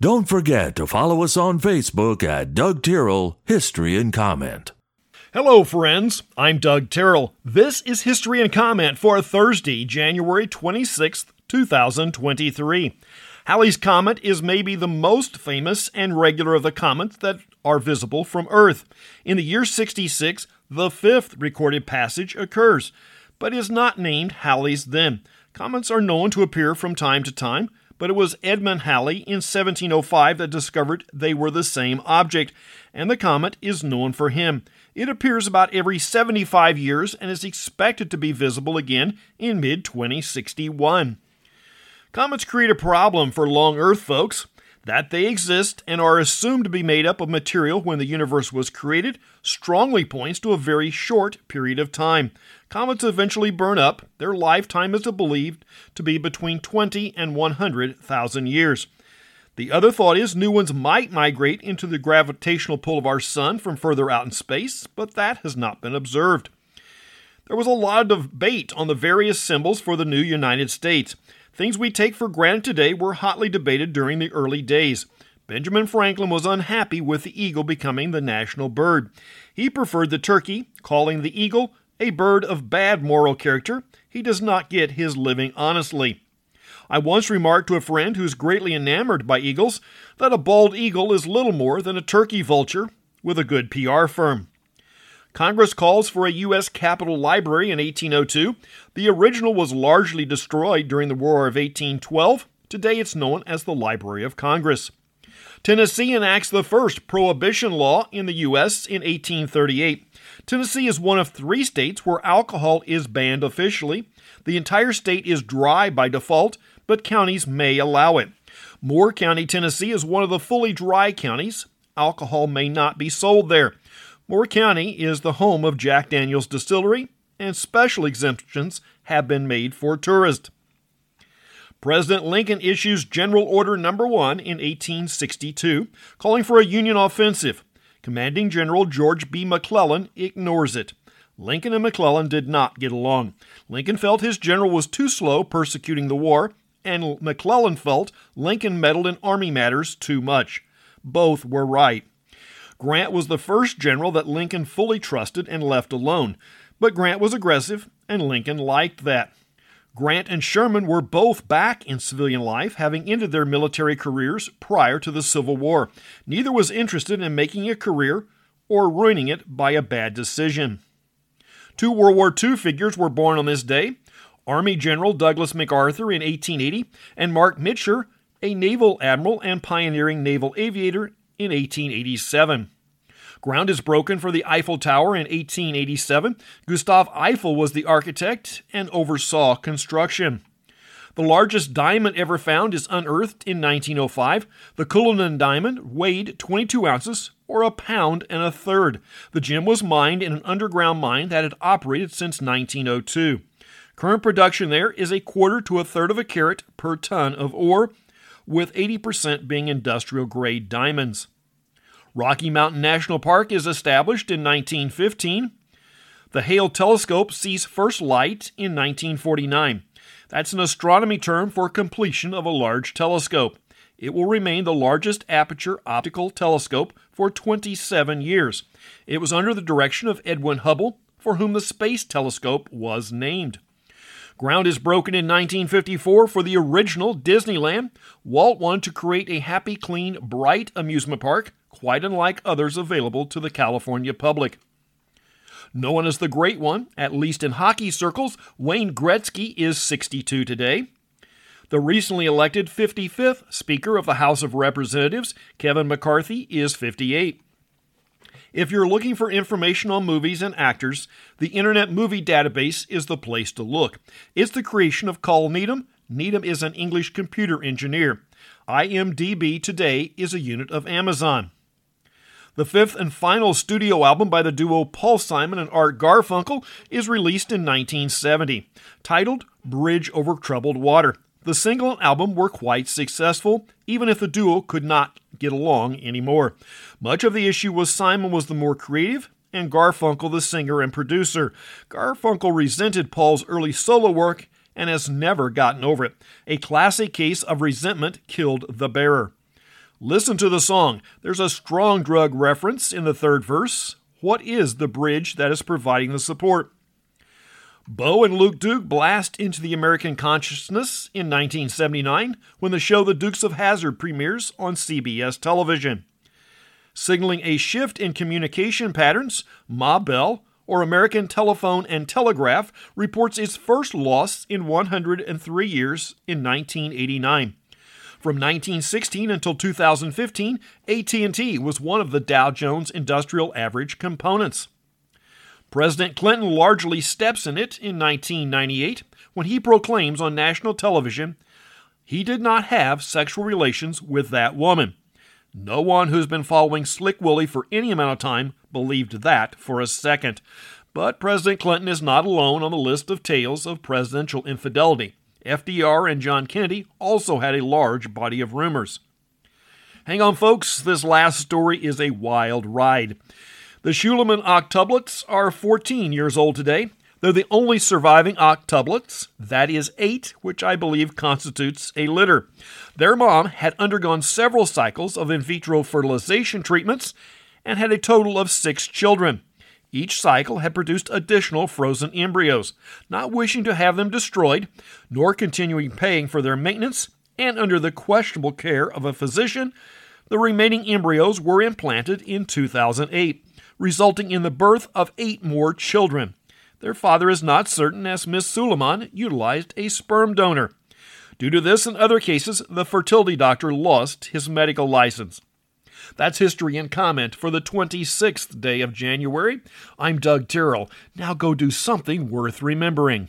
Don't forget to follow us on Facebook at Doug Tyrrell History and Comment. Hello, friends. I'm Doug Tyrrell. This is History and Comment for Thursday, January 26th, 2023. Halley's Comet is maybe the most famous and regular of the comets that are visible from Earth. In the year 66, the fifth recorded passage occurs, but is not named Halley's then. Comets are known to appear from time to time, but it was Edmund Halley in 1705 that discovered they were the same object, and the comet is known for him. It appears about every 75 years and is expected to be visible again in mid 2061. Comets create a problem for long Earth folks. That they exist and are assumed to be made up of material when the universe was created strongly points to a very short period of time. Comets eventually burn up. Their lifetime is believed to be between 20 and 100,000 years. The other thought is new ones might migrate into the gravitational pull of our sun from further out in space, but that has not been observed. There was a lot of debate on the various symbols for the new United States. Things we take for granted today were hotly debated during the early days. Benjamin Franklin was unhappy with the eagle becoming the national bird. He preferred the turkey, calling the eagle a bird of bad moral character. He does not get his living honestly. I once remarked to a friend who's greatly enamored by eagles that a bald eagle is little more than a turkey vulture with a good PR firm. Congress calls for a U.S. Capitol Library in 1802. The original was largely destroyed during the War of 1812. Today it's known as the Library of Congress. Tennessee enacts the first prohibition law in the U.S. in 1838. Tennessee is one of three states where alcohol is banned officially. The entire state is dry by default, but counties may allow it. Moore County, Tennessee is one of the fully dry counties. Alcohol may not be sold there. Moore County is the home of Jack Daniels Distillery, and special exemptions have been made for tourists. President Lincoln issues General Order No. 1 in 1862, calling for a Union offensive. Commanding General George B. McClellan ignores it. Lincoln and McClellan did not get along. Lincoln felt his general was too slow persecuting the war, and McClellan felt Lincoln meddled in army matters too much. Both were right. Grant was the first general that Lincoln fully trusted and left alone, but Grant was aggressive, and Lincoln liked that. Grant and Sherman were both back in civilian life, having ended their military careers prior to the Civil War. Neither was interested in making a career or ruining it by a bad decision. Two World War II figures were born on this day Army General Douglas MacArthur in 1880, and Marc Mitscher, a naval admiral and pioneering naval aviator in 1887. Ground is broken for the Eiffel Tower in 1887. Gustave Eiffel was the architect and oversaw construction. The largest diamond ever found is unearthed in 1905. The Cullinan diamond weighed 22 ounces, or a pound and a third. The gem was mined in an underground mine that had operated since 1902. Current production there is a quarter to a third of a carat per ton of ore, with 80% being industrial grade diamonds. Rocky Mountain National Park is established in 1915. The Hale telescope sees first light in 1949. That's an astronomy term for completion of a large telescope. It will remain the largest aperture optical telescope for 27 years. It was under the direction of Edwin Hubble, for whom the Space Telescope was named. Ground is broken in 1954 for the original Disneyland. Walt wanted to create a happy, clean, bright amusement park, quite unlike others available to the California public. Known as the Great One, at least in hockey circles, Wayne Gretzky is 62 today. The recently elected 55th Speaker of the House of Representatives, Kevin McCarthy, is 58. If you're looking for information on movies and actors, the Internet Movie Database is the place to look. It's the creation of Col Needham. Needham is an English computer engineer. IMDb today is a unit of Amazon. The fifth and final studio album by the duo Paul Simon and Art Garfunkel is released in 1970, titled Bridge Over Troubled Water. The single and album were quite successful, even if the duo could not get along anymore. Much of the issue was Simon was the more creative and Garfunkel the singer and producer. Garfunkel resented Paul's early solo work and has never gotten over it. A classic case of resentment killed the bearer. Listen to the song. There's a strong drug reference in the third verse. What is the bridge that is providing the support? Bo and Luke Duke blast into the American consciousness in 1979 when the show The Dukes of Hazzard premieres on CBS television. Signaling a shift in communication patterns, Ma Bell, or American Telephone and Telegraph, reports its first loss in 103 years in 1989. From 1916 until 2015, AT&T was one of the Dow Jones Industrial Average components. President Clinton largely steps in it in 1998 when he proclaims on national television he did not have sexual relations with that woman. No one who's been following Slick Willie for any amount of time believed that for a second. But President Clinton is not alone on the list of tales of presidential infidelity. FDR and John Kennedy also had a large body of rumors. Hang on, folks, this last story is a wild ride. The Suleman octuplets are 14 years old today. They're the only surviving octuplets, that is eight, which I believe constitutes a litter. Their mom had undergone several cycles of in vitro fertilization treatments and had a total of six children. Each cycle had produced additional frozen embryos. Not wishing to have them destroyed, nor continuing paying for their maintenance, and under the questionable care of a physician, the remaining embryos were implanted in 2008 resulting in the birth of eight more children. Their father is not certain, as Miss Suleman utilized a sperm donor. Due to this and other cases, the fertility doctor lost his medical license. That's history and comment for the 26th day of January. I'm Doug Tyrrell. Now go do something worth remembering.